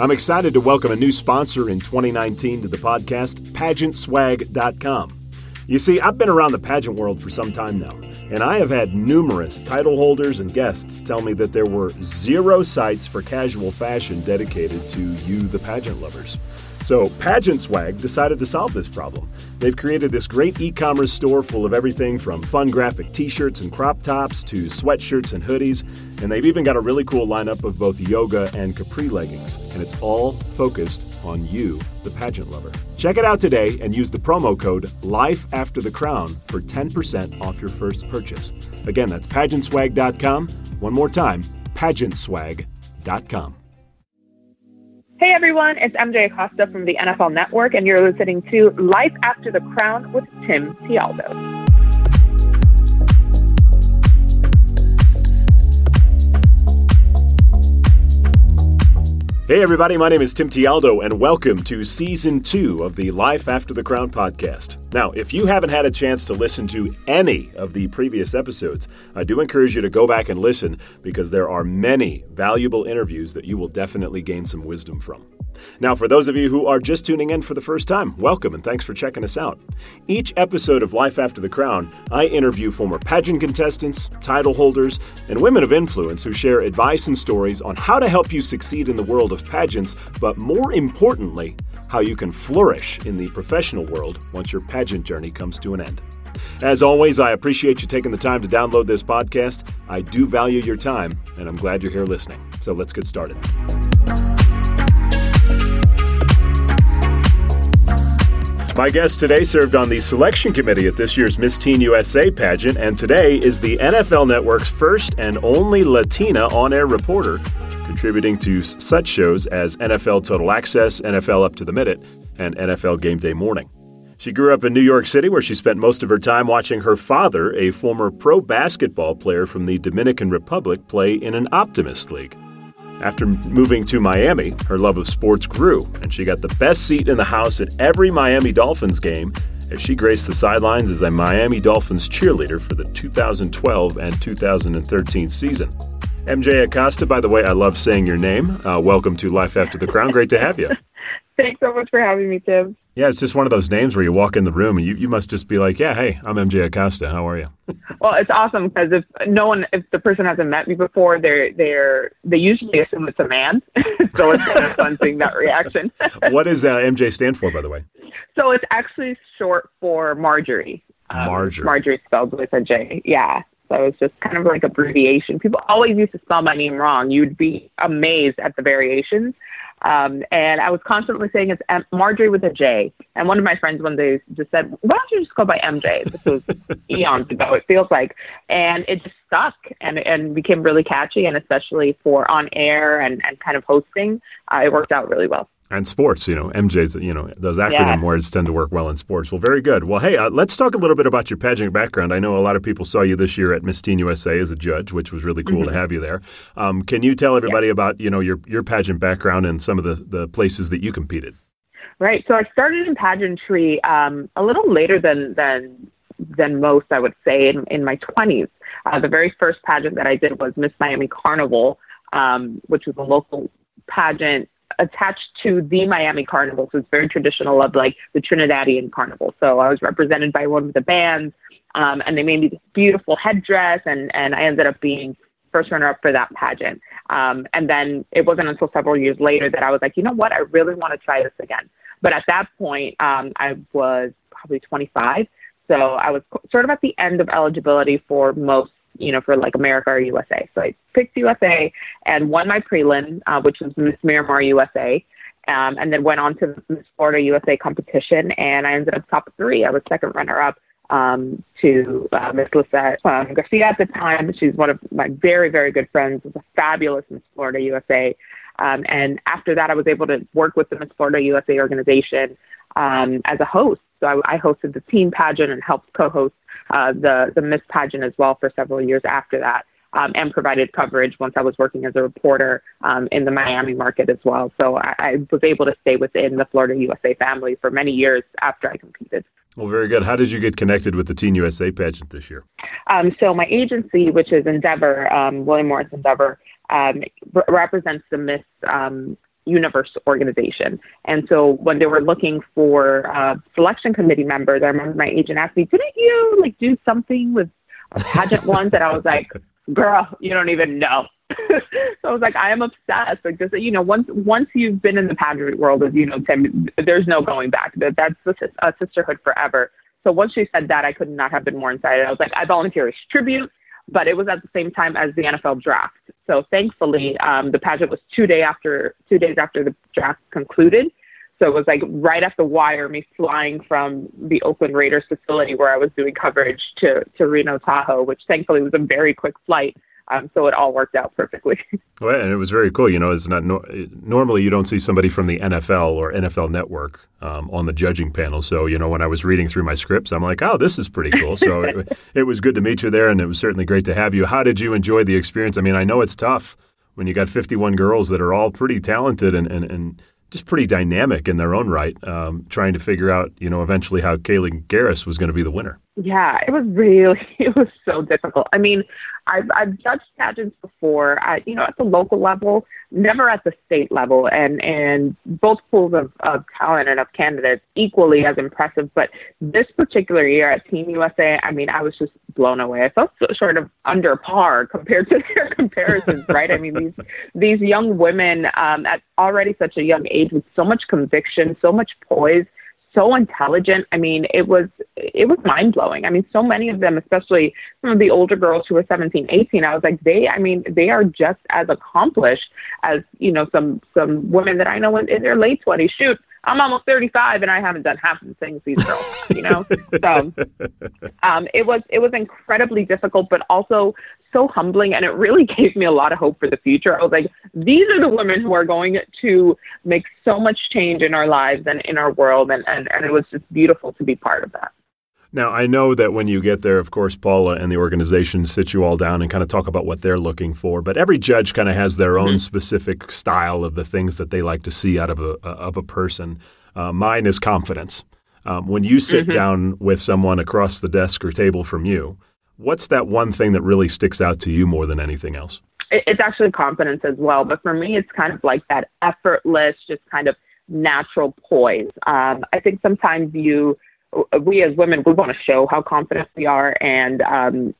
I'm excited to welcome a new sponsor in 2019 to the podcast, pageantswag.com. You see, I've been around the pageant world for some time now, and I have had numerous title holders and guests tell me that there were zero sites for casual fashion dedicated to you, the pageant lovers. So, Pageant Swag decided to solve this problem. They've created this great e commerce store full of everything from fun graphic t shirts and crop tops to sweatshirts and hoodies, and they've even got a really cool lineup of both yoga and capri leggings, and it's all focused on you, the pageant lover. Check it out today and use the promo code Life After the Crown for 10% off your first purchase. Again, that's pageantswag.com. One more time, pageantswag.com. Hey everyone, it's MJ Acosta from the NFL Network, and you're listening to Life After the Crown with Tim Tialdo. Hey, everybody, my name is Tim Tialdo, and welcome to season two of the Life After the Crown podcast. Now, if you haven't had a chance to listen to any of the previous episodes, I do encourage you to go back and listen because there are many valuable interviews that you will definitely gain some wisdom from. Now, for those of you who are just tuning in for the first time, welcome and thanks for checking us out. Each episode of Life After the Crown, I interview former pageant contestants, title holders, and women of influence who share advice and stories on how to help you succeed in the world of pageants, but more importantly, how you can flourish in the professional world once your pageant journey comes to an end. As always, I appreciate you taking the time to download this podcast. I do value your time, and I'm glad you're here listening. So let's get started. My guest today served on the selection committee at this year's Miss Teen USA pageant, and today is the NFL Network's first and only Latina on air reporter, contributing to such shows as NFL Total Access, NFL Up to the Minute, and NFL Game Day Morning. She grew up in New York City, where she spent most of her time watching her father, a former pro basketball player from the Dominican Republic, play in an Optimist League. After moving to Miami, her love of sports grew, and she got the best seat in the house at every Miami Dolphins game as she graced the sidelines as a Miami Dolphins cheerleader for the 2012 and 2013 season. MJ Acosta, by the way, I love saying your name. Uh, welcome to Life After the Crown. Great to have you. Thanks so much for having me, Tim. Yeah, it's just one of those names where you walk in the room and you, you must just be like, yeah, hey, I'm MJ Acosta. How are you? well, it's awesome because if no one, if the person hasn't met me before, they're they're they usually assume it's a man, so it's kind of fun seeing that reaction. what does uh, MJ stand for, by the way? So it's actually short for Marjorie. Um, Marjorie. Marjorie spelled with a J. Yeah. So it's just kind of like abbreviation. People always used to spell my name wrong. You'd be amazed at the variations. Um, and I was constantly saying it's M- Marjorie with a J. And one of my friends one day just said, "Why don't you just go by MJ?" This was eons ago. It feels like, and it just stuck and and became really catchy. And especially for on air and and kind of hosting, uh, it worked out really well and sports. You know, MJ's. You know, those acronym yeah. words tend to work well in sports. Well, very good. Well, hey, uh, let's talk a little bit about your pageant background. I know a lot of people saw you this year at Miss Teen USA as a judge, which was really cool mm-hmm. to have you there. Um, can you tell everybody yeah. about you know your your pageant background and some of the the places that you competed? Right. So I started in pageantry um, a little later than than than most, I would say, in, in my 20s. Uh, the very first pageant that I did was Miss Miami Carnival, um, which was a local pageant attached to the Miami Carnival. So it's very traditional of like the Trinidadian Carnival. So I was represented by one of the bands, um, and they made me this beautiful headdress, and and I ended up being first runner up for that pageant. Um, and then it wasn't until several years later that I was like, you know what, I really want to try this again. But at that point, um, I was probably 25. So I was sort of at the end of eligibility for most you know, for like America or USA. So I picked USA and won my prelim, uh, which was Miss Miramar USA. Um, and then went on to Miss Florida USA competition, and I ended up top three. I was second runner up um, to uh, Miss Lisette um, Garcia at the time. She's one of my very, very good friends. Was a fabulous Miss Florida USA. Um, and after that, I was able to work with the Miss Florida USA organization um, as a host. So I, I hosted the team pageant and helped co-host uh, the the Miss pageant as well for several years after that. Um, and provided coverage once I was working as a reporter um, in the Miami market as well. So I, I, was able to stay within the Florida USA family for many years after I competed. Well, very good. How did you get connected with the Teen USA pageant this year? Um, so my agency, which is Endeavor, um, William Morris Endeavor, um, re- represents the Miss um, Universe organization. And so when they were looking for uh, selection committee members, I remember my agent asked me, "Didn't you like do something with a pageant once?" And I was like, "Girl, you don't even know." so I was like, I am obsessed. Like this, you know, once once you've been in the pageant world, as you know, Tim, there's no going back. That that's a sisterhood forever. So once she said that, I could not have been more excited. I was like, I volunteer as tribute, but it was at the same time as the NFL draft. So thankfully, um, the pageant was two day after two days after the draft concluded. So it was like right at the wire, me flying from the Oakland Raiders facility where I was doing coverage to to Reno Tahoe, which thankfully was a very quick flight. Um, so it all worked out perfectly. well, and it was very cool. You know, it's not no, normally you don't see somebody from the NFL or NFL Network um, on the judging panel. So you know, when I was reading through my scripts, I'm like, oh, this is pretty cool. So it, it was good to meet you there, and it was certainly great to have you. How did you enjoy the experience? I mean, I know it's tough when you got 51 girls that are all pretty talented and and, and just pretty dynamic in their own right, um, trying to figure out, you know, eventually how Kaliegh Garris was going to be the winner. Yeah, it was really, it was so difficult. I mean, I've, I've judged pageants before, at, you know, at the local level, never at the state level, and and both pools of, of talent and of candidates equally as impressive. But this particular year at Teen USA, I mean, I was just blown away. I felt so, sort of under par compared to their comparisons, right? I mean, these these young women um, at already such a young age with so much conviction, so much poise so intelligent. I mean, it was it was mind blowing. I mean, so many of them, especially some of the older girls who were 17, 18, I was like, they, I mean, they are just as accomplished as you know some some women that I know in, in their late 20s. Shoot, I'm almost 35 and I haven't done half of the things these girls, you know. so um, it was it was incredibly difficult, but also so humbling, and it really gave me a lot of hope for the future. I was like, these are the women who are going to make so much change in our lives and in our world, and and, and it was just beautiful to be part of that. Now, I know that when you get there, of course, Paula and the organization sit you all down and kind of talk about what they're looking for. But every judge kind of has their own mm-hmm. specific style of the things that they like to see out of a of a person. Uh, mine is confidence. Um, when you sit mm-hmm. down with someone across the desk or table from you, what's that one thing that really sticks out to you more than anything else? It's actually confidence as well. But for me, it's kind of like that effortless, just kind of natural poise. Um, I think sometimes you we as women we want to show how confident we are and um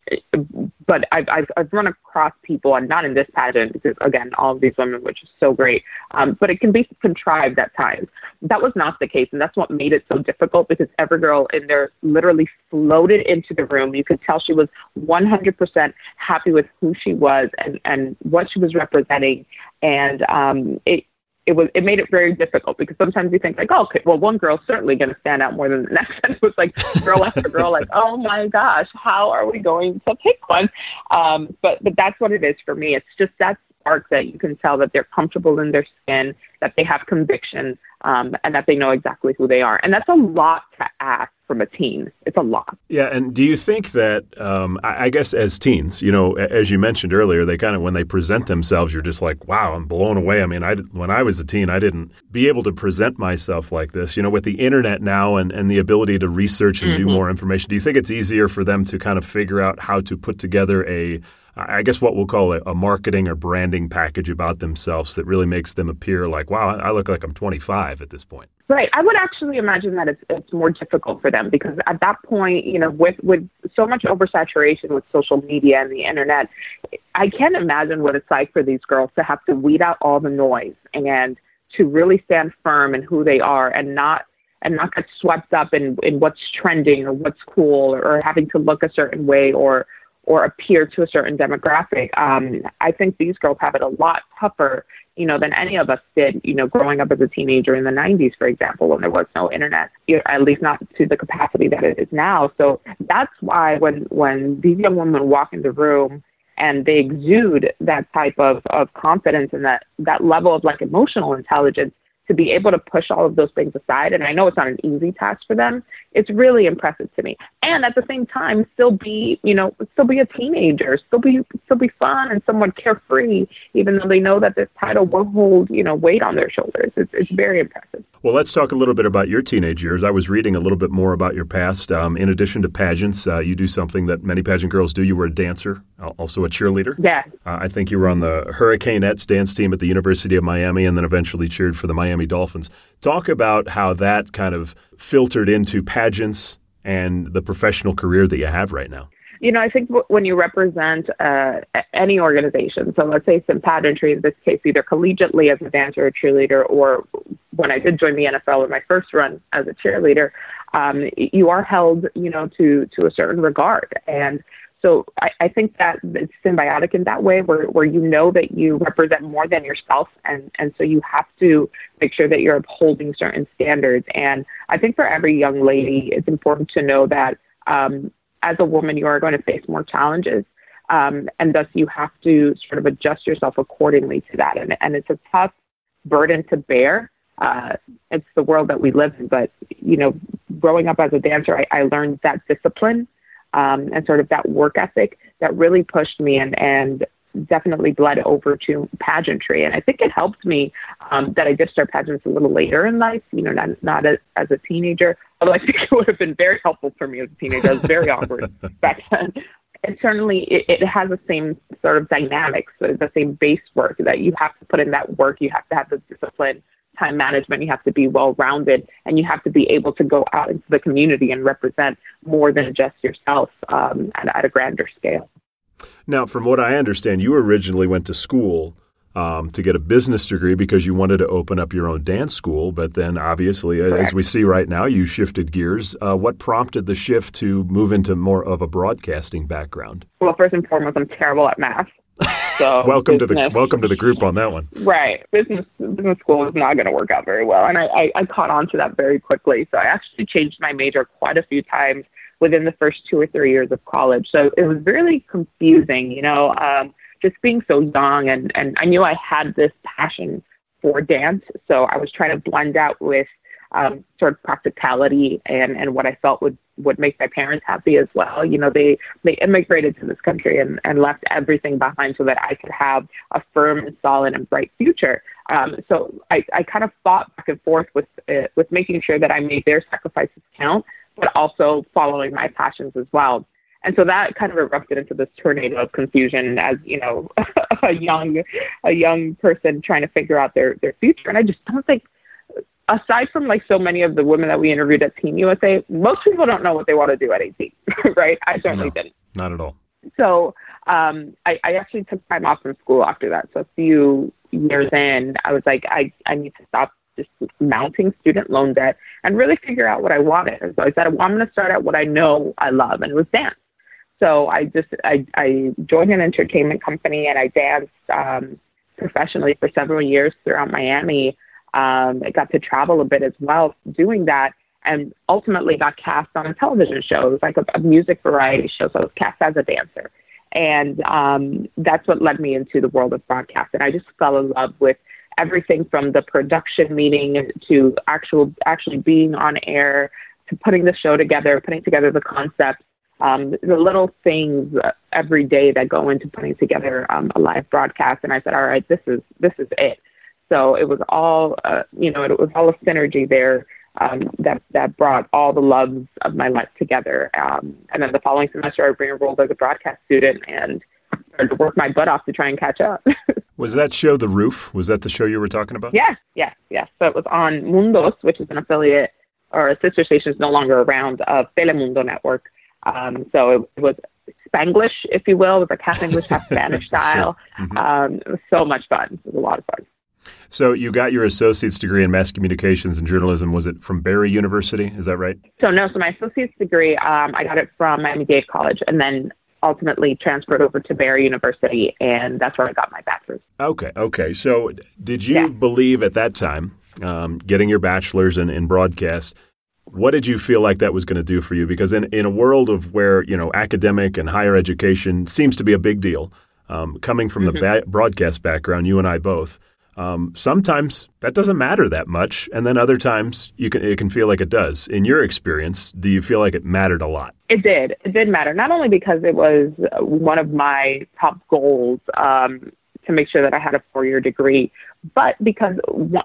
but I've, I've I've run across people and not in this pageant because again all of these women which is so great um but it can be contrived at times. That was not the case and that's what made it so difficult because every girl in there literally floated into the room. You could tell she was 100% happy with who she was and and what she was representing and um it it was it made it very difficult because sometimes you think like, oh, okay, well, one girl's certainly going to stand out more than the next, and it was like girl after girl, like, oh my gosh, how are we going to pick one? Um, but but that's what it is for me. It's just that spark that you can tell that they're comfortable in their skin, that they have conviction, um, and that they know exactly who they are, and that's a lot to ask from a teen. It's a lot. Yeah, and do you think that um, I, I, guess as teens, you know, as you mentioned earlier, they kind of when they present themselves, you're just like, wow, I'm blown away. I mean, I when I was a teen, I didn't be able to present myself like this. You know, with the internet now and, and the ability to research and mm-hmm. do more information, do you think it's easier for them to kind of figure out how to put together a I guess what we'll call a, a, marketing or branding package about themselves that really makes them appear like, wow, I look like I'm 25 at this point. Right. I would actually imagine that it's, it's more difficult for them because at that point, you know, with, with so much oversaturation with social media and the internet, I can't imagine what it's like for these girls to have to weed out all the noise and to really stand firm in who they are and not and not get swept up in, in what's trending or what's cool or, or having to look a certain way or or appear to a certain demographic. Um, I think these girls have it a lot tougher, you know, than any of us did, you know, growing up as a teenager in the 90s, for example, when there was no internet, at least not to the capacity that it is now. So that's why when when these young women walk in the room and they exude that type of, of confidence and that, that level of like emotional intelligence, to be able to push all of those things aside, and I know it's not an easy task for them, it's really impressive to me. And at the same time, still be, you know, still be a teenager, still be, still be fun and somewhat carefree, even though they know that this title will hold, you know, weight on their shoulders. It's, it's very impressive. Well, let's talk a little bit about your teenage years. I was reading a little bit more about your past. Um, in addition to pageants, uh, you do something that many pageant girls do. You were a dancer, also a cheerleader. Yeah. Uh, I think you were on the Hurricanettes dance team at the University of Miami and then eventually cheered for the Miami Dolphins. Talk about how that kind of filtered into pageants and the professional career that you have right now. You know, I think when you represent uh, any organization, so let's say some pageantry, in this case, either collegiately as a dancer or cheerleader, or when I did join the NFL in my first run as a cheerleader, um, you are held, you know, to to a certain regard. And so I, I think that it's symbiotic in that way, where where you know that you represent more than yourself, and and so you have to make sure that you're upholding certain standards. And I think for every young lady, it's important to know that um, as a woman, you are going to face more challenges. Um, and thus, you have to sort of adjust yourself accordingly to that. And, and it's a tough burden to bear. Uh, it's the world that we live in. But, you know, growing up as a dancer, I, I learned that discipline um, and sort of that work ethic that really pushed me and, and definitely bled over to pageantry. And I think it helped me um, that I did start pageants a little later in life, you know, not, not as, as a teenager, although I think it would have been very helpful for me as a teenager. I was very awkward back then. And certainly it, it has the same sort of dynamics, the same base work that you have to put in that work. You have to have the discipline, time management. You have to be well rounded and you have to be able to go out into the community and represent more than just yourself um, at, at a grander scale. Now, from what I understand, you originally went to school um, to get a business degree because you wanted to open up your own dance school. But then, obviously, Correct. as we see right now, you shifted gears. Uh, what prompted the shift to move into more of a broadcasting background? Well, first and foremost, I'm terrible at math. So welcome business, to the welcome to the group on that one. Right, business business school is not going to work out very well, and I, I I caught on to that very quickly. So I actually changed my major quite a few times within the first two or three years of college. So it was really confusing, you know, um, just being so young. And, and I knew I had this passion for dance. So I was trying to blend out with um, sort of practicality and, and what I felt would, would make my parents happy as well. You know, they, they immigrated to this country and, and left everything behind so that I could have a firm and solid and bright future. Um, so I, I kind of fought back and forth with, uh, with making sure that I made their sacrifices count but also following my passions as well. And so that kind of erupted into this tornado of confusion as, you know, a young a young person trying to figure out their, their future. And I just don't think aside from like so many of the women that we interviewed at Teen USA, most people don't know what they want to do at 18, right? I certainly no, didn't. Not at all. So um, I, I actually took time off from school after that. So a few years in, I was like, I, I need to stop just mounting student loan debt and really figure out what I wanted. And so I said, well, I'm going to start out what I know I love, and it was dance. So I just I, I joined an entertainment company and I danced um, professionally for several years throughout Miami. Um, I got to travel a bit as well doing that, and ultimately got cast on a television show. It was like a, a music variety show, so I was cast as a dancer. And um, that's what led me into the world of broadcast. And I just fell in love with everything from the production meeting to actual actually being on air to putting the show together, putting together the concept, um, the little things every day that go into putting together um, a live broadcast. And I said, all right, this is this is it. So it was all, uh, you know, it was all a synergy there um, that that brought all the loves of my life together. Um, and then the following semester, I re-enrolled as a broadcast student and started to work my butt off to try and catch up. Was that show The Roof? Was that the show you were talking about? Yeah, yes, yes. So it was on mun2, which is an affiliate or a sister station is no longer around of Telemundo Network. Um, so it was Spanglish, if you will. It was like half English, half Spanish style. Sure. Mm-hmm. Um, it was so much fun. It was a lot of fun. So you got your associate's degree in mass communications and journalism. Was it from Barry University? Is that right? So no. So my associate's degree, um, I got it from Miami-Dade College, and then ultimately transferred over to Barry University, and that's where I got my bachelor's. Okay, okay. So, did you yeah. believe at that time, um, getting your bachelor's in, in broadcast, what did you feel like that was going to do for you? Because in, in a world of where you know academic and higher education seems to be a big deal, um, coming from mm-hmm. the ba- broadcast background, you and I both, um, sometimes that doesn't matter that much, and then other times you can it can feel like it does. In your experience, do you feel like it mattered a lot? It did. It did matter not only because it was one of my top goals um, to make sure that I had a four year degree. But because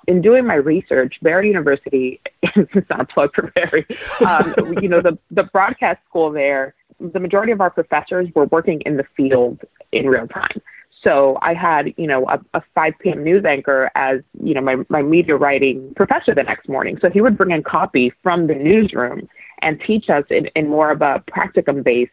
in doing my research, Barry University, it's not a plug for Barry, um, you know, the, the broadcast school there, the majority of our professors were working in the field in real time. So I had, you know, a, a 5 p.m. news anchor as, you know, my, my media writing professor the next morning. So he would bring in copy from the newsroom and teach us in, in more of a practicum based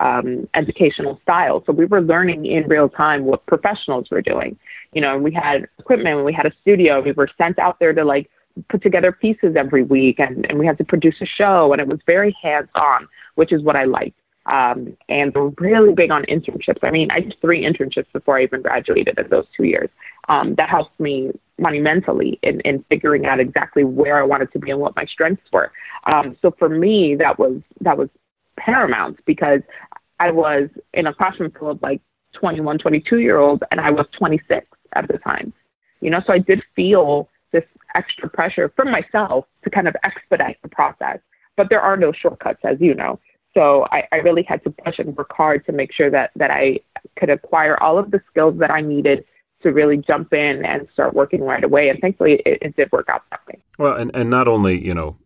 um, educational style. So we were learning in real time what professionals were doing. You know, and we had equipment, we had a studio, we were sent out there to like put together pieces every week and, and we had to produce a show and it was very hands on, which is what I liked. Um, and we're really big on internships. I mean, I did three internships before I even graduated in those two years. Um, that helped me monumentally in, in figuring out exactly where I wanted to be and what my strengths were. Um, so for me, that was that was paramount because I was in a classroom full of like 21, 22 year olds, and I was 26 at the time. You know, so I did feel this extra pressure from myself to kind of expedite the process. But there are no shortcuts, as you know. So I, I really had to push and work hard to make sure that that I could acquire all of the skills that I needed to really jump in and start working right away. And thankfully, it, it did work out that way. Well, and, and not only, you know,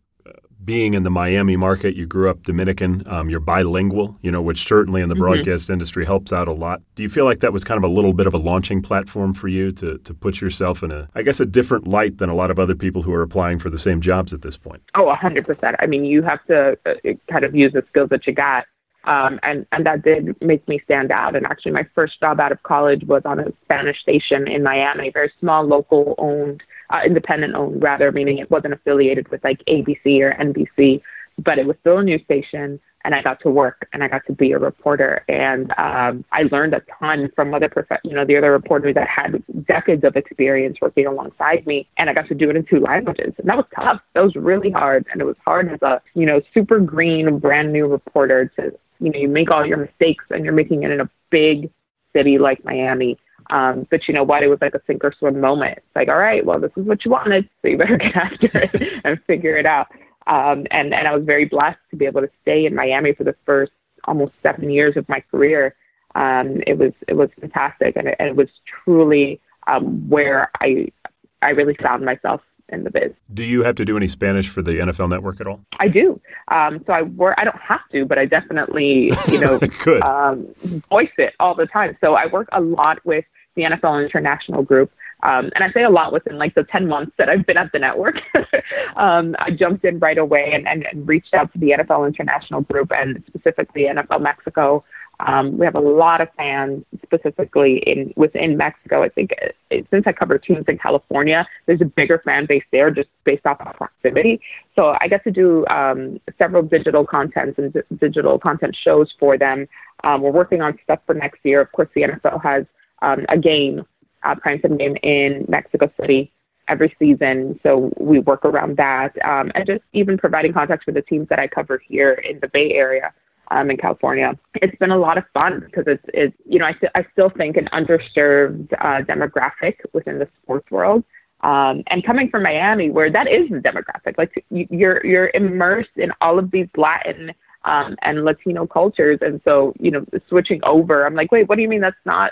being in the Miami market, you grew up Dominican, um, you're bilingual, you know, which certainly in the mm-hmm. broadcast industry helps out a lot. Do you feel like that was kind of a little bit of a launching platform for you to, to put yourself in a, I guess, a different light than a lot of other people who are applying for the same jobs at this point? Oh, 100%. I mean, you have to uh, kind of use the skills that you got. Um, and, and that did make me stand out. And actually, my first job out of college was on a Spanish station in Miami, very small, local owned uh, independent owned rather, meaning it wasn't affiliated with like ABC or NBC, but it was still a news station. And I got to work and I got to be a reporter. And um, I learned a ton from other, prof- you know, the other reporters that had decades of experience working alongside me. And I got to do it in two languages. And that was tough. That was really hard. And it was hard as a, you know, super green, brand new reporter to, you know, you make all your mistakes and you're making it in a big city like Miami um, but you know what? It was like a sink or swim moment. It's like, all right, well, this is what you wanted, so you better get after it and figure it out. Um, and and I was very blessed to be able to stay in Miami for the first almost seven years of my career. Um, it was it was fantastic, and it, and it was truly um, where I I really found myself in the biz. Do you have to do any Spanish for the NFL Network at all? I do. Um, so I work. I don't have to, but I definitely, you know, um, voice it all the time. So I work a lot with the NFL International Group. Um, and I say a lot within like the 10 months that I've been at the network. um, I jumped in right away and, and, and, reached out to the NFL International Group and specifically NFL Mexico um, we have a lot of fans specifically in within Mexico. I think uh, since I cover teams in California, there's a bigger fan base there just based off of proximity. So I get to do um, several digital contents and d- digital content shows for them. Um, we're working on stuff for next year. Of course, the NFL has um, a game, a primetime game in Mexico City every season. So we work around that um, and just even providing context for the teams that I cover here in the Bay Area um, in California. It's been a lot of fun because it's, it's you know, I, I still think an underserved uh, demographic within the sports world. Um, and coming from Miami, where that is the demographic, like you're you're immersed in all of these Latin um, and Latino cultures, and so you know, switching over, I'm like, wait, what do you mean that's not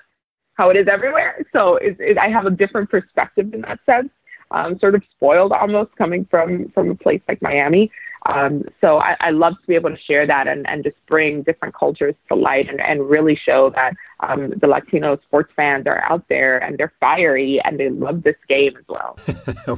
how it is everywhere? So it, it, I have a different perspective in that sense. Um, sort of spoiled almost coming from from a place like Miami. Um, so I, I love to be able to share that and, and just bring different cultures to light and, and really show that um, the Latino sports fans are out there and they're fiery and they love this game as well.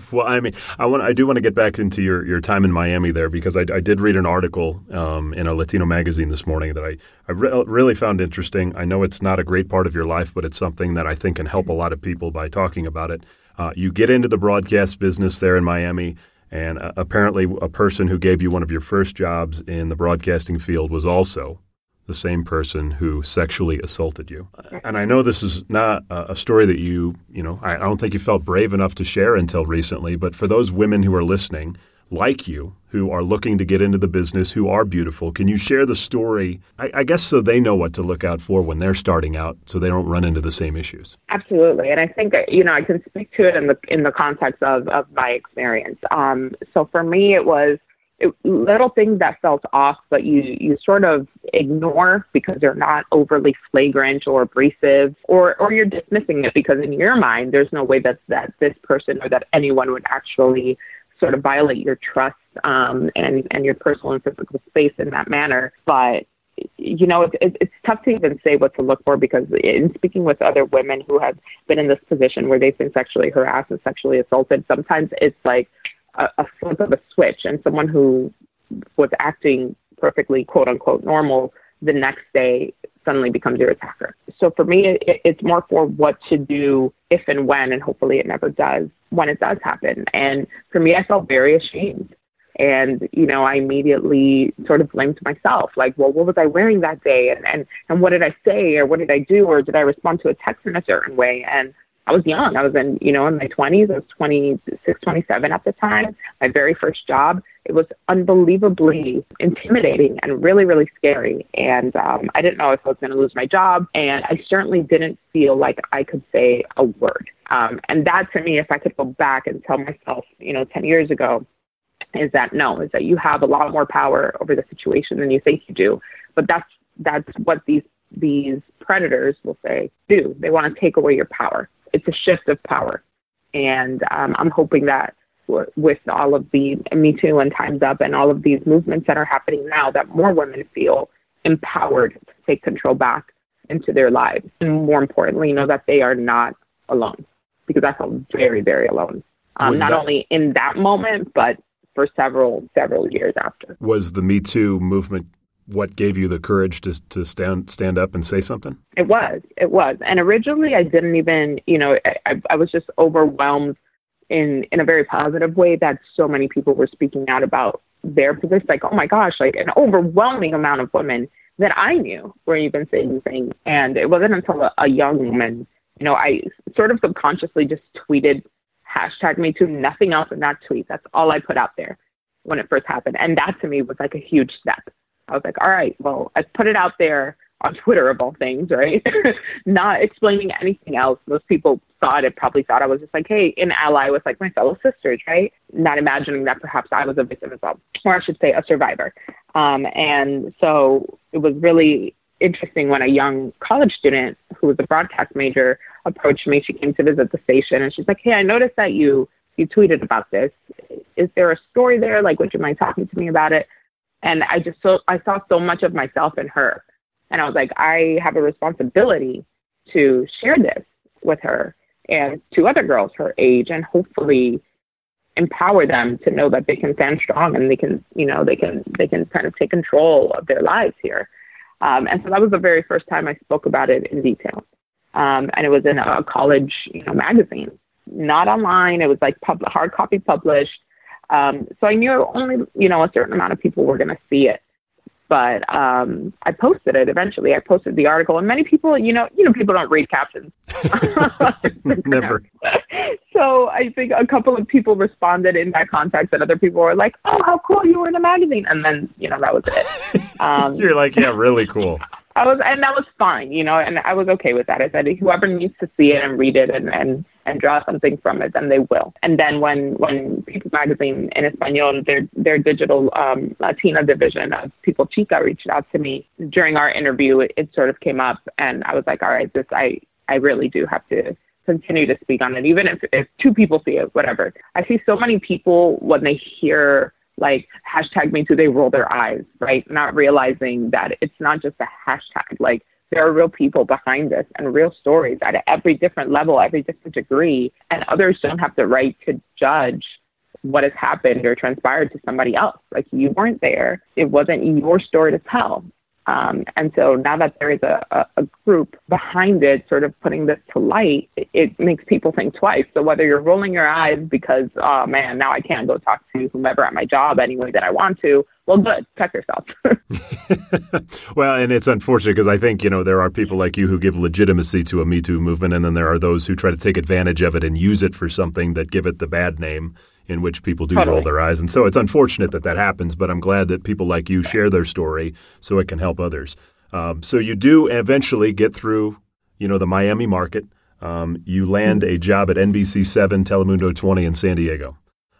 well, I mean, I want I do want to get back into your, your time in Miami there because I, I did read an article um, in a Latino magazine this morning that I, I re- really found interesting. I know it's not a great part of your life, but it's something that I think can help a lot of people by talking about it. Uh, you get into the broadcast business there in Miami. And uh, apparently, a person who gave you one of your first jobs in the broadcasting field was also the same person who sexually assaulted you. And I know this is not a story that you, you know, I don't think you felt brave enough to share until recently, but for those women who are listening, like you who are looking to get into the business, who are beautiful. Can you share the story? I, I, guess so they know what to look out for when they're starting out, so they don't run into the same issues. Absolutely, and I think you know I can speak to it in the in the context of of my experience. Um, so for me, it was it, little things that felt off, but you you sort of ignore because they're not overly flagrant or abrasive, or or you're dismissing it because in your mind there's no way that that this person or that anyone would actually sort of violate your trust um, and and your personal and physical space in that manner. But you know, it's, it's tough to even say what to look for because in speaking with other women who have been in this position where they've been sexually harassed and sexually assaulted, sometimes it's like a, a flip of a switch and someone who was acting perfectly quote unquote normal the next day suddenly becomes your attacker. So for me, it, it's more for what to do if and when, and hopefully it never does, when it does happen. And for me, I felt very ashamed. And, you know, I immediately sort of blamed myself, like, well, what was I wearing that day? And, and, and what did I say? Or what did I do? Or did I respond to a text in a certain way? And I was young. I was in, you know, in my 20s. I was 26, 27 at the time. My very first job. It was unbelievably intimidating and really, really scary. And um, I didn't know if I was going to lose my job. And I certainly didn't feel like I could say a word. Um, and that to me, if I could go back and tell myself, you know, 10 years ago, is that no, is that you have a lot more power over the situation than you think you do. But that's that's what these these predators will say do. They want to take away your power. It's a shift of power, and um, I'm hoping that with all of the Me Too and Times Up and all of these movements that are happening now, that more women feel empowered to take control back into their lives, and more importantly, know that they are not alone. Because I felt very, very alone. Um, not that- only in that moment, but for several several years after. Was the Me Too movement what gave you the courage to to stand stand up and say something? It was, it was, and originally I didn't even, you know, I, I was just overwhelmed in in a very positive way that so many people were speaking out about their position. Like, oh my gosh, like an overwhelming amount of women that I knew were even saying things, and it wasn't until a, a young woman, you know, I sort of subconsciously just tweeted hashtag me too, nothing else in that tweet. That's all I put out there when it first happened. And that to me was like a huge step. I was like, all right, well, I put it out there on Twitter of all things, right? Not explaining anything else. Most people saw it and probably thought I was just like, hey, an ally with like my fellow sisters, right? Not imagining that perhaps I was a victim as well, or I should say a survivor. Um, and so it was really interesting when a young college student who was a broadcast major approached me. She came to visit the station and she's like, Hey, I noticed that you you tweeted about this. Is there a story there? Like, would you mind talking to me about it? And I just so I saw so much of myself in her. And I was like, I have a responsibility to share this with her and to other girls her age and hopefully empower them to know that they can stand strong and they can, you know, they can they can kind of take control of their lives here. Um, and so that was the very first time I spoke about it in detail. Um, and it was in a college, you know, magazine, not online. It was like pub- hard copy published. Um, so I knew only, you know, a certain amount of people were going to see it. But um, I posted it eventually. I posted the article, and many people, you know, you know, people don't read captions. Never. so I think a couple of people responded in that context, and other people were like, "Oh, how cool you were in a magazine!" And then, you know, that was it. Um, You're like, "Yeah, really cool." I was, and that was fine, you know, and I was okay with that. I said, whoever needs to see it and read it and, and, and draw something from it, then they will. And then when, when People Magazine in Espanol, their, their digital um, Latina division of People Chica reached out to me during our interview, it, it sort of came up and I was like, all right, this, I, I really do have to continue to speak on it, even if, if two people see it, whatever. I see so many people when they hear like hashtag me too, they roll their eyes, right? Not realizing that it's not just a hashtag. Like there are real people behind this and real stories at every different level, every different degree, and others don't have the right to judge what has happened or transpired to somebody else. Like you weren't there. It wasn't your story to tell. Um, and so now that there is a, a, a, group behind it, sort of putting this to light, it, it, makes people think twice. So whether you're rolling your eyes because, oh man, now I can't go talk to whomever at my job anyway that I want to, well, good, check yourself. well, and it's unfortunate because I think, you know, there are people like you who give legitimacy to a Me Too movement, and then there are those who try to take advantage of it and use it for something that give it the bad name in which people do totally. roll their eyes. And so it's unfortunate that that happens, but I'm glad that people like you share their story so it can help others. Um, so you do eventually get through, you know, the Miami market. Um, you land a job at NBC7 Telemundo 20 in San Diego.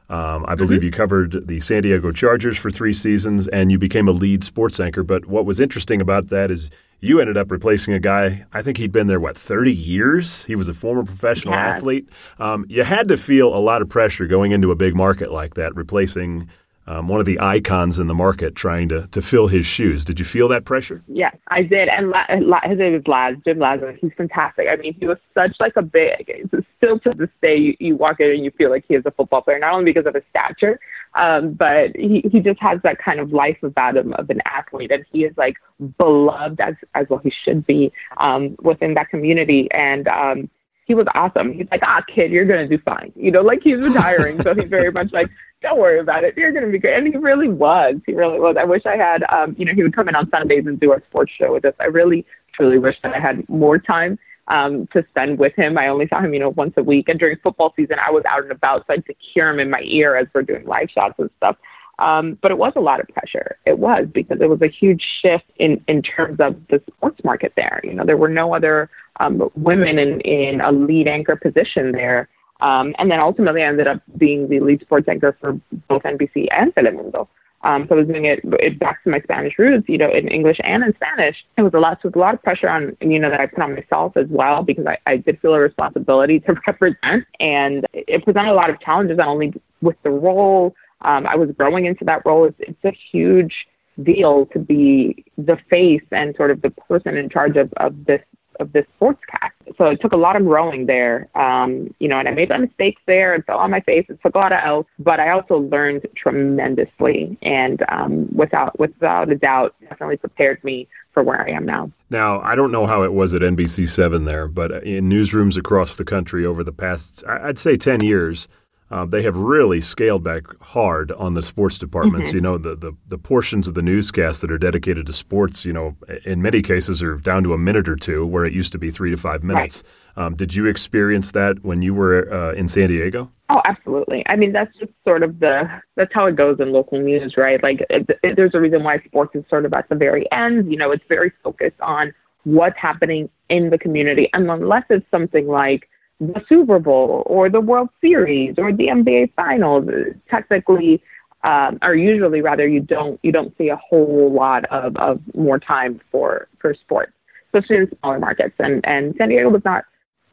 Um, I believe mm-hmm. you covered the San Diego Chargers for three seasons, and you became a lead sports anchor. But what was interesting about that is you ended up replacing a guy. I think he'd been there what thirty years. He was a former professional yeah. athlete. Um, you had to feel a lot of pressure going into a big market like that, replacing um, one of the icons in the market trying to, to fill his shoes. Did you feel that pressure? Yes, I did. And La, La, his name is Laz, Jim Laslavic. He's fantastic. I mean, he was such like a big, still to this day, you, you walk in and you feel like he is a football player, not only because of his stature, um, but he, he just has that kind of life about him of an athlete. And he is like beloved as, as well he should be um, within that community. And, um, he was awesome. He's like, ah, kid, you're gonna do fine. You know, like he's retiring, so he's very much like, don't worry about it. You're going to be great. And he really was. He really was. I wish I had, um, you know, he would come in on Sundays and do our sports show with us. I really, truly wish that I had more time um, to spend with him. I only saw him, you know, once a week. And during football season, I was out and about, so I had to hear him in my ear as we're doing live shots and stuff. Um, but it was a lot of pressure. It was because it was a huge shift in, in terms of the sports market there. You know, there were no other um, women in, in a lead anchor position there. Um, and then ultimately I ended up being the lead sports anchor for both NBC and Telemundo. Um, so I was doing it, it back to my Spanish roots, you know, in English and in Spanish. It was a lot, so it was a lot of pressure on, you know, that I put on myself as well because I, I did feel a responsibility to represent, and it presented a lot of challenges not only with the role. Um, I was growing into that role. It's, it's a huge deal to be the face and sort of the person in charge of, of this of this sportscast. So it took a lot of growing there, um, you know, and I made my mistakes there and fell on my face. It took a lot of L's, but I also learned tremendously, and um, without without a doubt, definitely prepared me for where I am now. Now, I don't know how it was at NBC7 there, but in newsrooms across the country over the past, I'd say 10 years, uh, they have really scaled back hard on the sports departments. Mm-hmm. You know, the, the, the portions of the newscast that are dedicated to sports, you know, in many cases are down to a minute or two, where it used to be three to five minutes. Right. Um, did you experience that when you were uh, in San Diego? Oh, absolutely. I mean, that's just sort of the that's how it goes in local news, right? Like, it, it, there's a reason why sports is sort of at the very end. You know, it's very focused on what's happening in the community, and unless it's something like the Super Bowl or the World Series or the NBA Finals. Technically, um, or usually rather, you don't you don't see a whole lot of, of more time for for sports, especially in smaller markets. And and San Diego was not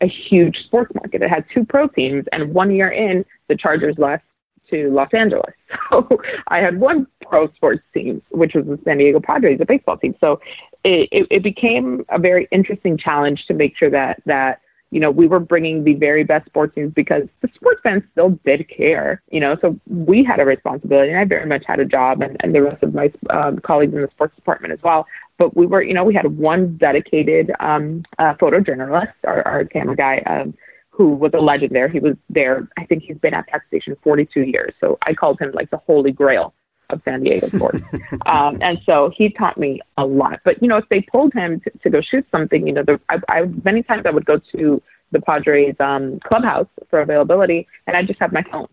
a huge sports market. It had two pro teams, and one year in, the Chargers left to Los Angeles. So I had one pro sports team, which was the San Diego Padres, a baseball team. So it, it, it became a very interesting challenge to make sure that that you know, we were bringing the very best sports news because the sports fans still did care, you know, so we had a responsibility and I very much had a job and, and the rest of my um, colleagues in the sports department as well. But we were, you know, we had one dedicated um, uh, photojournalist, our, our camera guy, um, who was a legend there. He was there, I think he's been at that station 42 years. So I called him like the holy grail of San Diego sports. um, and so he taught me a lot. But, you know, if they pulled him to, to go shoot something, you know, the, I, I, many times I would go to the Padres um, clubhouse for availability and I just have my phone.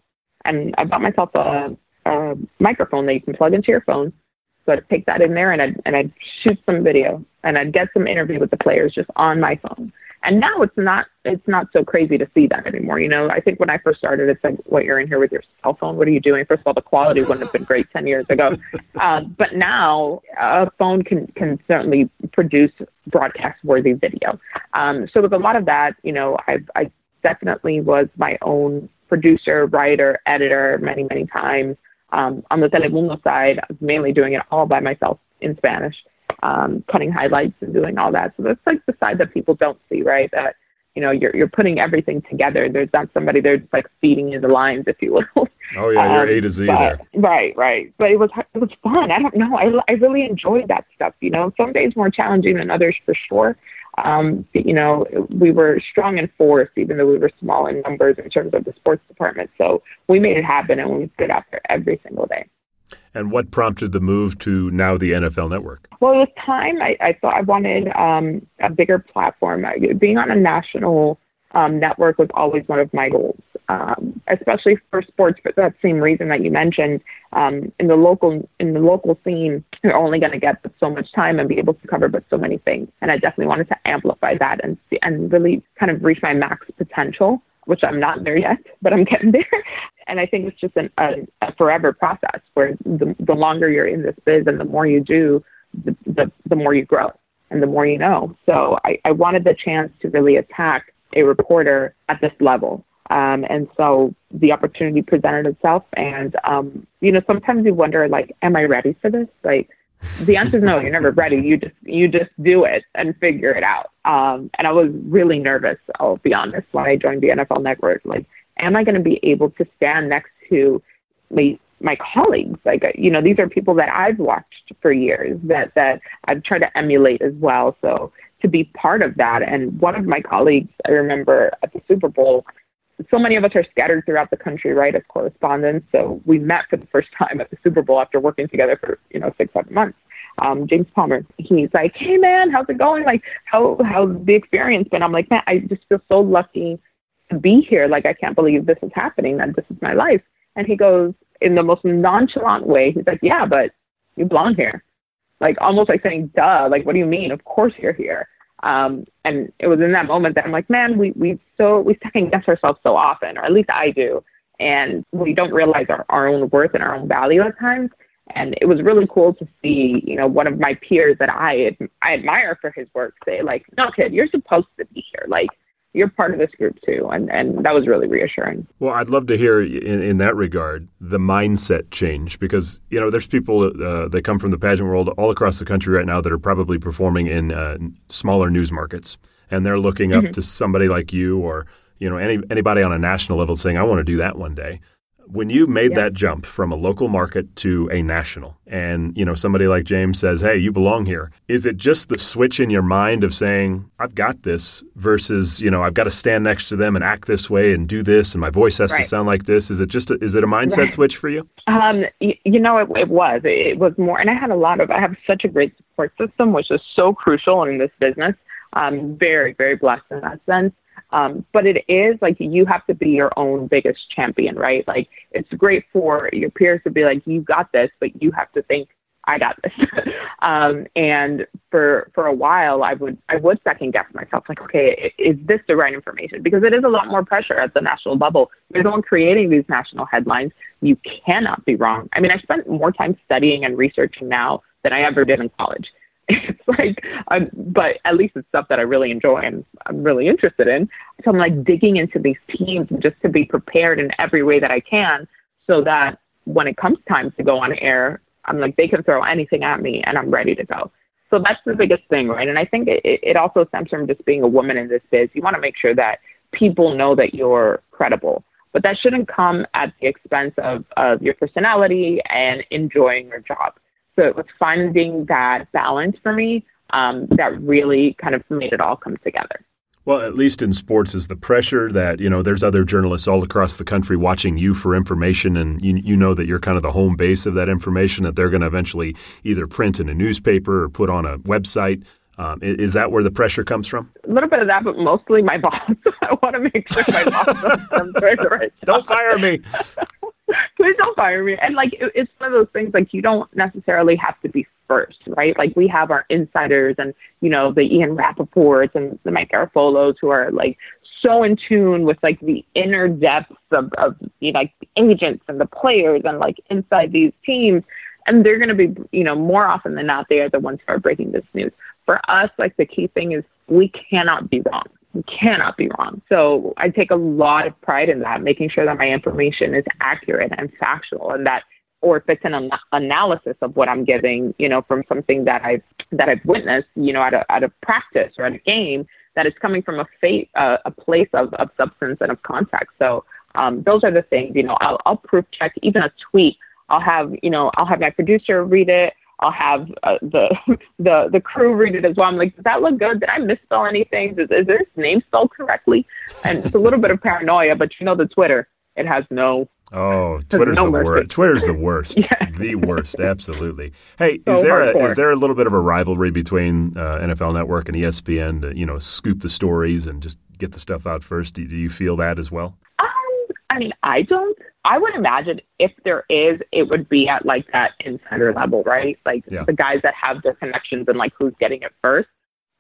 And I bought myself a, a microphone that you can plug into your phone. So I'd take that in there and I'd, and I'd shoot some video and I'd get some interview with the players just on my phone. And now it's not it's not so crazy to see that anymore. You know, I think when I first started, it's like, what you're in here with your cell phone. What are you doing? First of all, the quality wouldn't have been great ten years ago, um, but now a phone can can certainly produce broadcast worthy video. Um, so with a lot of that, you know, I I definitely was my own producer, writer, editor many many times. Um, on the Telemundo side, I was mainly doing it all by myself in Spanish um, cutting highlights and doing all that. So that's like the side that people don't see, right? That you know you're you're putting everything together. There's not somebody there just like feeding you the lines, if you will. Oh yeah, you're um, A to Z but, there. Right, right. But it was it was fun. I don't know. I I really enjoyed that stuff. You know, some days more challenging than others for sure. Um, you know, we were strong in force, even though we were small in numbers in terms of the sports department. So we made it happen, and we stood out there every single day. And what prompted the move to now the NFL Network? Well, it was time. I, I thought I wanted um, a bigger platform. Being on a national um, network was always one of my goals, um, especially for sports. For that same reason that you mentioned, um, in the local in the local scene, you're only going to get so much time and be able to cover but so many things. And I definitely wanted to amplify that and and really kind of reach my max potential which I'm not there yet, but I'm getting there. And I think it's just an, a, a forever process where the, the longer you're in this biz and the more you do, the, the, the more you grow and the more you know. So I, I wanted the chance to really attack a reporter at this level. Um, and so the opportunity presented itself. And, um, you know, sometimes you wonder, like, am I ready for this? Like, the answer is no, you're never ready. You just, you just do it and figure it out. Um, and I was really nervous, I'll be honest, when I joined the NFL network. Like, am I going to be able to stand next to my, my colleagues? Like, you know, these are people that I've watched for years that, that I've tried to emulate as well. So to be part of that. And one of my colleagues, I remember at the Super Bowl, so many of us are scattered throughout the country, right, as correspondents. So we met for the first time at the Super Bowl after working together for, you know, six, seven months. Um, James Palmer, he's like, Hey man, how's it going? Like, how, how's the experience been? I'm like, man, I just feel so lucky to be here. Like, I can't believe this is happening, that this is my life. And he goes, in the most nonchalant way, he's like, yeah, but you belong here. Like, almost like saying, duh, like, what do you mean? Of course you're here. Um, and it was in that moment that I'm like, man, we, we so, we second guess ourselves so often, or at least I do. And we don't realize our, our own worth and our own value at times. And it was really cool to see, you know, one of my peers that I, I admire for his work say like, no kid, you're supposed to be here. Like, you're part of this group too. And, and that was really reassuring. Well, I'd love to hear in, in that regard the mindset change because, you know, there's people uh, that come from the pageant world all across the country right now that are probably performing in uh, smaller news markets. And they're looking up mm-hmm. to somebody like you or, you know, any, anybody on a national level saying, I want to do that one day when you made yeah. that jump from a local market to a national and you know somebody like James says hey you belong here is it just the switch in your mind of saying I've got this versus you know I've got to stand next to them and act this way and do this and my voice has right. to sound like this is it just a, is it a mindset right. switch for you um you, you know it, it was it was more and I had a lot of I have such a great support system which is so crucial in this business I'm very very blessed in that sense um, but it is like you have to be your own biggest champion, right? Like it's great for your peers to be like, you got this, but you have to think, I got this. um, and for for a while, I would I would second guess myself, like, okay, is this the right information? Because it is a lot more pressure at the national level. You're the one creating these national headlines. You cannot be wrong. I mean, I spent more time studying and researching now than I ever did in college. it's like, I'm, but at least it's stuff that I really enjoy and I'm really interested in. So I'm like digging into these teams just to be prepared in every way that I can so that when it comes time to go on air, I'm like, they can throw anything at me and I'm ready to go. So that's the biggest thing, right? And I think it, it also stems from just being a woman in this biz. You want to make sure that people know that you're credible. But that shouldn't come at the expense of, of your personality and enjoying your job. So it was finding that balance for me um, that really kind of made it all come together. Well, at least in sports, is the pressure that you know there's other journalists all across the country watching you for information, and you, you know that you're kind of the home base of that information that they're going to eventually either print in a newspaper or put on a website. Um, is that where the pressure comes from? A little bit of that, but mostly my boss. I want to make sure my boss does the right Don't fire me. please don't fire me. And like, it, it's one of those things, like, you don't necessarily have to be first, right? Like, we have our insiders and, you know, the Ian Rapoports and the Mike Garafolo's who are like so in tune with like the inner depths of, of you know, like the agents and the players and like inside these teams. And they're going to be, you know, more often than not, they are the ones who are breaking this news. For us, like, the key thing is we cannot be wrong cannot be wrong. So I take a lot of pride in that, making sure that my information is accurate and factual and that or if it's an an- analysis of what I'm giving, you know, from something that I've that I've witnessed, you know, at a at a practice or at a game, that is coming from a fate, uh, a place of, of substance and of context. So um, those are the things, you know, I'll, I'll proof check even a tweet. I'll have, you know, I'll have my producer read it. I'll have uh, the the the crew read it as well. I'm like, does that look good? Did I misspell anything? Is, is this name spelled correctly? And it's a little bit of paranoia, but you know, the Twitter it has no. Oh, Twitter's no the worst. Twitter's the worst. yeah. The worst. Absolutely. Hey, so is there a, is there a little bit of a rivalry between uh, NFL Network and ESPN to you know scoop the stories and just get the stuff out first? Do, do you feel that as well? Um, I mean, I don't. I would imagine if there is, it would be at like that insider level, right? Like yeah. the guys that have the connections and like who's getting it first.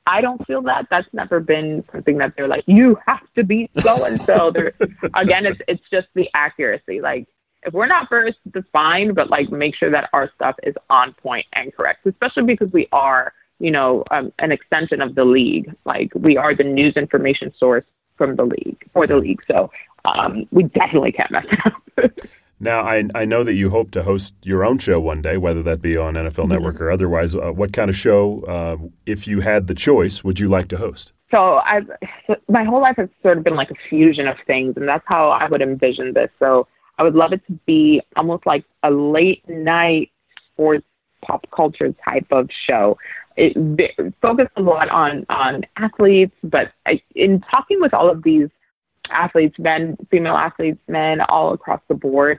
I don't feel that. That's never been something that they're like, you have to be so and so. There, again, it's it's just the accuracy. Like, if we're not first, that's fine, but like, make sure that our stuff is on point and correct, especially because we are, you know, um, an extension of the league. Like, we are the news information source from the league for the league. So, um, we definitely can't mess it up. Now, I, I know that you hope to host your own show one day, whether that be on NFL mm-hmm. Network or otherwise. Uh, what kind of show, uh, if you had the choice, would you like to host? So, I've my whole life has sort of been like a fusion of things, and that's how I would envision this. So, I would love it to be almost like a late night sports pop culture type of show. It, it focused a lot on on athletes, but I, in talking with all of these athletes, men, female athletes, men, all across the board,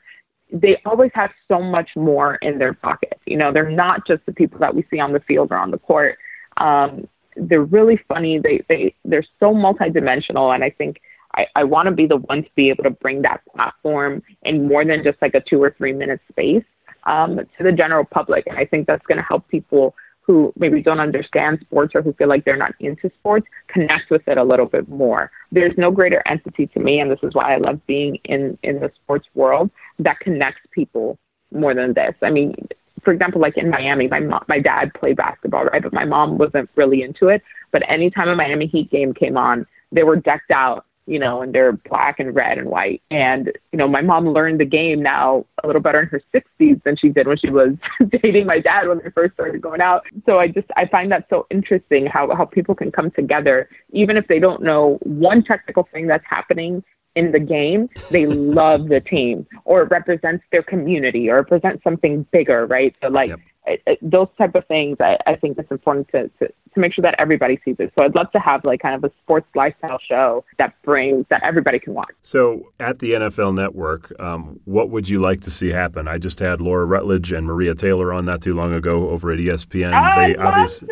they always have so much more in their pocket. You know, they're not just the people that we see on the field or on the court. Um, they're really funny. They they they're so multidimensional, and I think I, I want to be the one to be able to bring that platform in more than just like a two or three minute space um, to the general public. And I think that's going to help people who maybe don't understand sports or who feel like they're not into sports connect with it a little bit more. There's no greater entity to me, and this is why I love being in, in the sports world that connects people more than this. I mean, for example, like in Miami, my mom, my dad played basketball, right? But my mom wasn't really into it. But anytime a Miami Heat game came on, they were decked out you know, and they're black and red and white. And, you know, my mom learned the game now a little better in her 60s than she did when she was dating my dad when they first started going out. So I just, I find that so interesting how, how people can come together, even if they don't know one technical thing that's happening in the game, they love the team or it represents their community or it represents something bigger, right? So like, yep those type of things, I, I think it's important to, to, to make sure that everybody sees it. So I'd love to have like kind of a sports lifestyle show that brings that everybody can watch. So at the NFL Network, um, what would you like to see happen? I just had Laura Rutledge and Maria Taylor on not too long ago over at ESPN. I they obviously,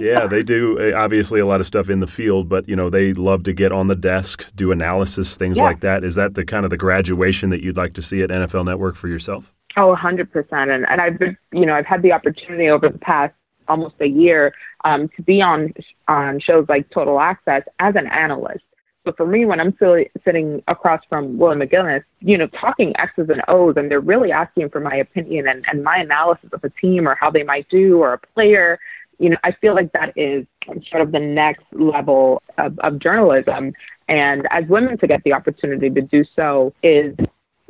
yeah, they do uh, obviously a lot of stuff in the field, but you know they love to get on the desk, do analysis, things yeah. like that. Is that the kind of the graduation that you'd like to see at NFL Network for yourself? Oh, a 100%. And, and I've been, you know, I've had the opportunity over the past almost a year um, to be on on shows like Total Access as an analyst. So for me, when I'm sitting across from Willie McGinest, you know, talking X's and O's, and they're really asking for my opinion and, and my analysis of a team or how they might do or a player, you know, I feel like that is sort of the next level of, of journalism. And as women to get the opportunity to do so is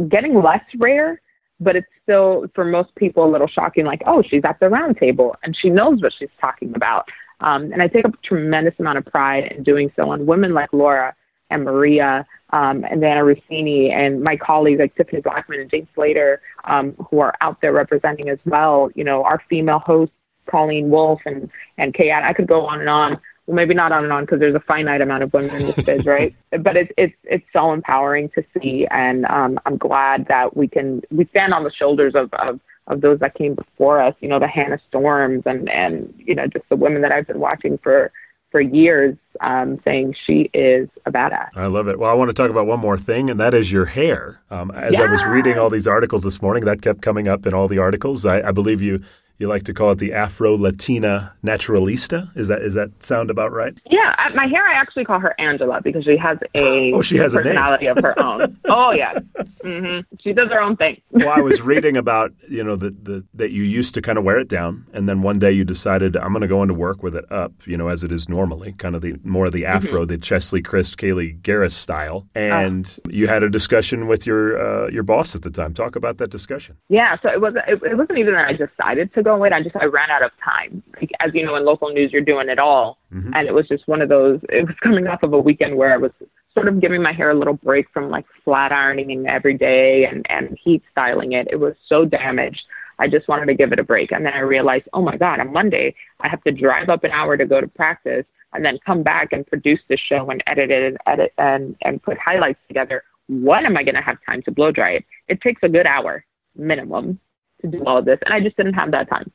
getting less rare but it's still for most people a little shocking like oh she's at the round table and she knows what she's talking about um, and i take a tremendous amount of pride in doing so on women like laura and maria um, and Dianna Russini and my colleagues like Tiffany Blackmon and Jane Slater, um, who are out there representing as well. You know, our female hosts, Colleen Wolfe and and Kay. I could go on and on well, maybe not on and on because there's a finite amount of women in this biz, right? but it's it's it's so empowering to see, and um, I'm glad that we can we stand on the shoulders of, of of those that came before us. You know, the Hannah Storms and and you know just the women that I've been watching for for years um, saying she is a badass. I love it. Well, I want to talk about one more thing, and that is your hair. Um, as I was reading all these articles this morning, that kept coming up in all the articles. I, I believe you you like to call it the Afro Latina Naturalista. Is that is that sound about right? Yeah, my hair I actually call her Angela because she has a oh she has personality a personality of her own. oh yeah, mm-hmm. she does her own thing. well, I was reading about you know the, the that you used to kind of wear it down, and then one day you decided I'm going to go into work with it up, you know, as it is normally, kind of the more of the mm-hmm. Afro, mm-hmm. the Cheslie Kryst, Kaliegh Garris style, and uh, you had a discussion with your uh, your boss at the time. Talk about that discussion. Yeah, so it wasn't it, it wasn't even that I decided to go I just I ran out of time. Like, as you know, in local news, you're doing it all, mm-hmm. and it was just one of those. It was coming off of a weekend where I was sort of giving my hair a little break from like flat ironing every day and and heat styling it. It was so damaged. I just wanted to give it a break, and then I realized, oh my God, on Monday I have to drive up an hour to go to practice, and then come back and produce the show and edit it and edit and and put highlights together. When am I going to have time to blow dry it? It takes a good hour minimum to do all of this, and I just didn't have that time.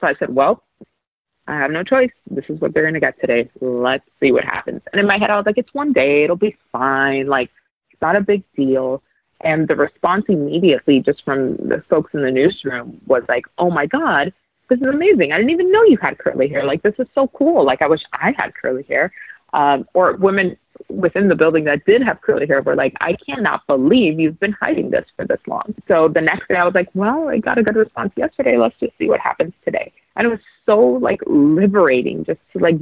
So I said, well, I have no choice. This is what they're going to get today. Let's see what happens. And in my head, I was like, it's one day. It'll be fine. Like, it's not a big deal. And the response immediately, just from the folks in the newsroom, was like, oh my God, this is amazing. I didn't even know you had curly hair. Like, this is so cool. Like, I wish I had curly hair. Um, or women within the building that did have curly hair were like, I cannot believe you've been hiding this for this long. So the next day I was like, well, I got a good response yesterday. Let's just see what happens today. And it was so like liberating just to like,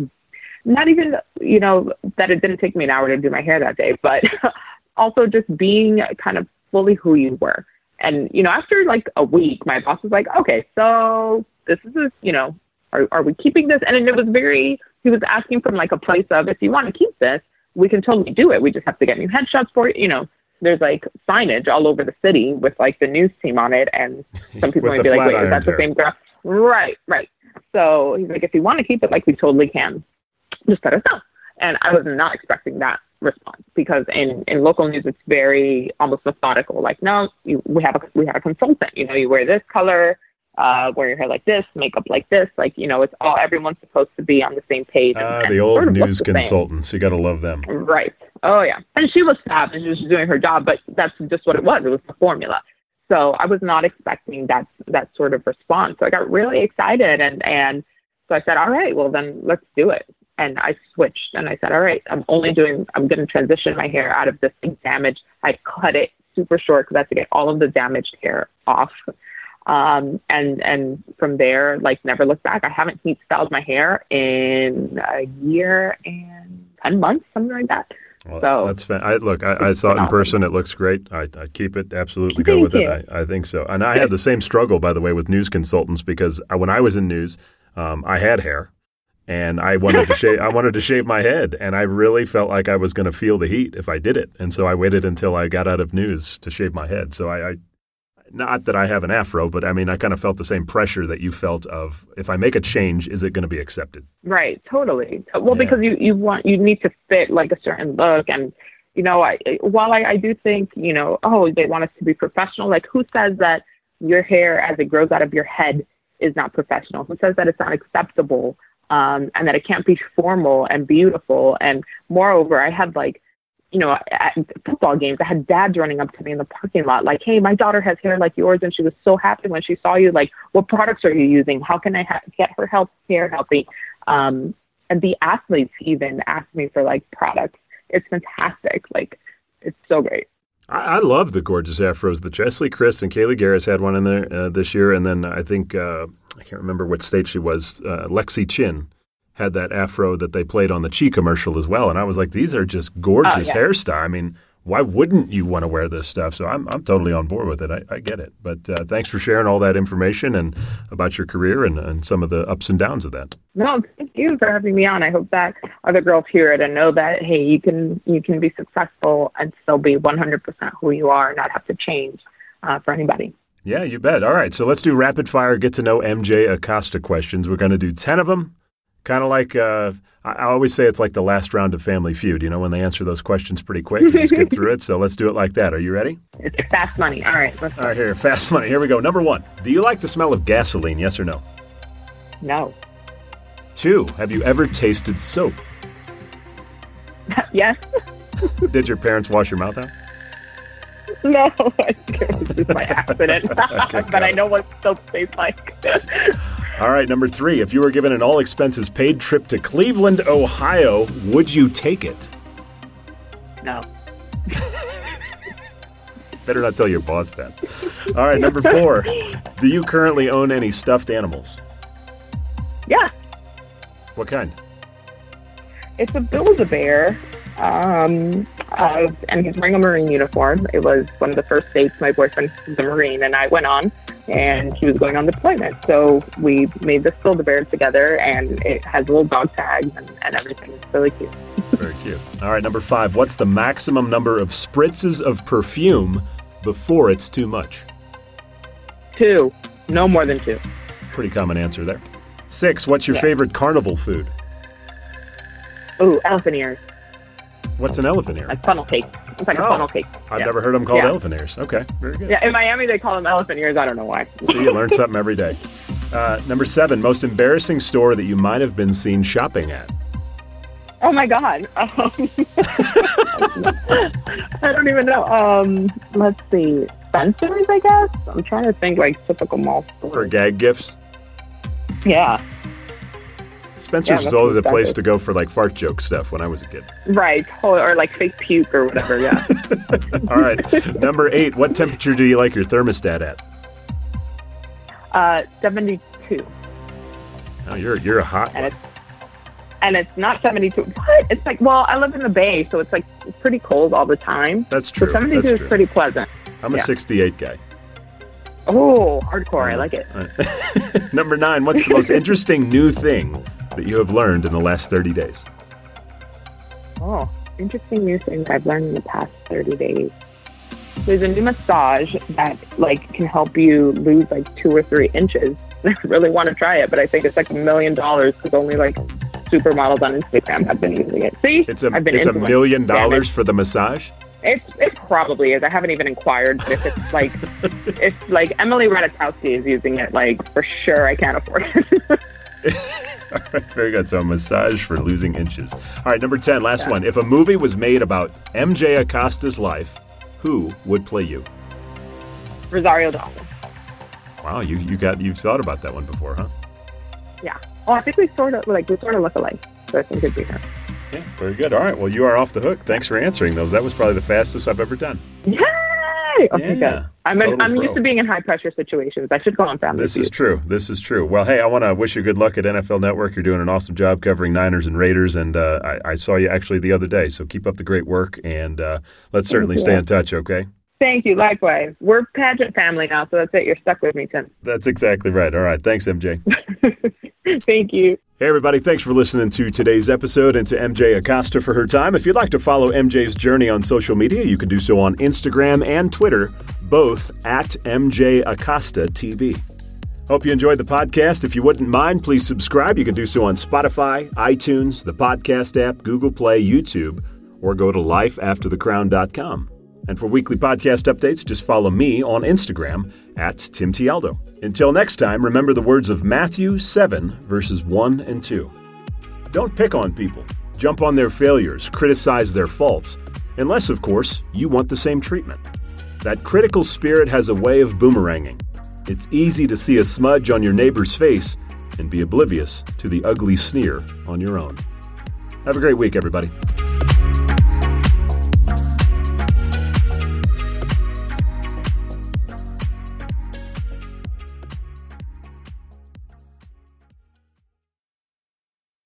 not even, you know, that it didn't take me an hour to do my hair that day, but also just being kind of fully who you were. And, you know, after like a week, my boss was like, okay, so this is, a, you know, are, are we keeping this? And it was very, he was asking from like a place of, if you want to keep this, we can totally do it. We just have to get new headshots for it. You know, there's like signage all over the city with like the news team on it. And some people might be like, wait, is that the same girl? Right, right. So he's like, if you want to keep it, like we totally can. Just let us know. And I was not expecting that response because in, in local news it's very almost methodical. Like, no, you, we have a we have a consultant. You know, you wear this color, uh, wear your hair like this, makeup like this. Like, you know, it's all everyone's supposed to be on the same page. And, uh, the old sort of news consultants. Same. You got to love them. Right. Oh yeah. And she was fab and she was doing her job, but that's just what it was. It was the formula. So I was not expecting that that sort of response. So I got really excited and and so I said, all right, well then let's do it and I switched and I said, all right, I'm only doing, I'm going to transition my hair out of this damage. I cut it super short because I have to get all of the damaged hair off. Um, and, and from there, like never looked back. I haven't heat styled my hair in a year and 10 months, something like that. Well, so that's fan- I look. I, I saw it in person. It looks great. I, I keep it. Absolutely go with you. it. I, I think so. And I had the same struggle, by the way, with news consultants because when I was in news, um, I had hair and I wanted to shave. I wanted to shave my head, and I really felt like I was going to feel the heat if I did it. And so I waited until I got out of news to shave my head. So I, I not that I have an afro, but I mean, I kind of felt the same pressure that you felt of if I make a change, is it going to be accepted? Right, totally. Well, yeah. because you you want you need to fit like a certain look, and you know, I while I, I do think you know, oh, they want us to be professional. Like, who says that your hair as it grows out of your head is not professional? Who says that it's not acceptable? um, and that it can't be formal and beautiful. And moreover, I had like, you know, at football games, I had dads running up to me in the parking lot, like, "Hey, my daughter has hair like yours, and she was so happy when she saw you. Like, what products are you using? How can I ha- get her health hair healthy?" Um, and the athletes even asked me for like products. It's fantastic. Like, it's so great. I, I love the gorgeous afros. The Cheslie Kryst and Kaliegh Garris had one in there uh, this year, and then I think uh, I can't remember what state she was. Uh, Lexi Chin had that afro that they played on the Chi commercial as well, and I was like, these are just gorgeous oh, yeah. hairstyle. I mean, why wouldn't you want to wear this stuff? So I'm I'm totally on board with it. I, I get it. But uh, thanks for sharing all that information and about your career and, and some of the ups and downs of that. No, thank you for having me on. I hope that other girls hear it and know that hey, you can you can be successful and still be 100% who you are, and not have to change uh, for anybody. Yeah, you bet. All right, so let's do rapid fire get to know MJ Acosta questions. We're going to do 10 of them. Kind of like uh, I always say it's like the last round of Family Feud, you know, when they answer those questions pretty quick and just get through it. So let's do it like that. Are you ready? It's fast money. All right. All right, here, fast money. Here we go. Number one Do you like the smell of gasoline? Yes or no? No. Two, have you ever tasted soap? yes. Did your parents wash your mouth out? No, it was just by accident. but I know what soap tastes like. All right, number three. If you were given an all expenses paid trip to Cleveland, Ohio, would you take it? No. Better not tell your boss that. All right, number four. Do you currently own any stuffed animals? Yeah. What kind? It's a Build a Bear um, uh, and he's wearing a Marine uniform. It was one of the first dates my boyfriend a Marine and I went on, and he was going on deployment. So we made this Build a Bear together, and it has little dog tags and, and everything. It's really cute. Very cute. All right, number five. What's the maximum number of spritzes of perfume before it's too much? Two. No more than two. Pretty common answer there. Six. What's your yeah. favorite carnival food? Ooh, elephant ears. What's an elephant ear? Like funnel cake. It's like oh, a funnel cake. I've yeah. never heard them called yeah. elephant ears. Okay, very good. Yeah, in Miami they call them elephant ears. I don't know why. See, you learn something every day. Uh, number seven, most embarrassing store that you might have been seen shopping at. Oh my god. Um, I don't even know. Um, let's see. Spencer's, I guess. I'm trying to think like typical mall stores. For gag gifts. Yeah. Spencer's Yeah, was always the place to go for like fart joke stuff when I was a kid. Right. Or, like fake puke or whatever. Yeah. All right. Number eight, what temperature do you like your thermostat at? uh, 72. Oh, you're you're a hot And one. it's and it's not 72. What? It's like, well, I live in the Bay, so it's like pretty cold all the time. That's So true. 72 That's is pretty pleasant. I'm a yeah. 68 guy. Oh, hardcore. I like it. Right. Number nine, what's the most interesting new thing that you have learned in the last 30 days? Oh, interesting new thing I've learned in the past 30 days. There's a new massage that like can help you lose like two or three inches. I really want to try it, but I think it's like a million dollars because only like supermodels on Instagram have been using it. See, It's a it's a million it. dollars for the massage. It's it probably is. I haven't even inquired if it's like if like Emily Ratajkowski is using it, like for sure I can't afford it. All right, very good. So a massage for losing inches. All right, number 10, last one. If a movie was made about MJ Acosta's life, who would play you? Rosario Dawson. Wow, you, you got you've thought about that one before, huh? Yeah. Oh, I think we sort of like we sort of look alike. So I think it'd be her. Yeah, very good. All right, well, you are off the hook. Thanks for answering those. That was probably the fastest I've ever done. Okay, Yeah, good. I'm in, total I'm pro. used to being in high pressure situations. I should go on Family This is true. This is true. Well, hey, I want to wish you good luck at NFL Network. You're doing an awesome job covering Niners and Raiders, and uh, I, I saw you actually the other day. So keep up the great work, and uh, let's certainly stay in touch. Okay. Thank you. Likewise. We're pageant family now, so that's it. You're stuck with me, Tim. That's exactly right. All right. Thanks, MJ. Thank you. Hey, everybody, thanks for listening to today's episode and to MJ Acosta for her time. If you'd like to follow MJ's journey on social media, you can do so on Instagram and Twitter, both at MJ Acosta TV. Hope you enjoyed the podcast. If you wouldn't mind, please subscribe. You can do so on Spotify, iTunes, the podcast app, Google Play, YouTube, or go to lifeafterthecrown.com. And for weekly podcast updates, just follow me on Instagram at Tim Tialdo. Until next time, remember the words of Matthew 7, verses 1 and 2. Don't pick on people, jump on their failures, criticize their faults, unless, of course, you want the same treatment. That critical spirit has a way of boomeranging. It's easy to see a smudge on your neighbor's face and be oblivious to the ugly sneer on your own. Have a great week, everybody.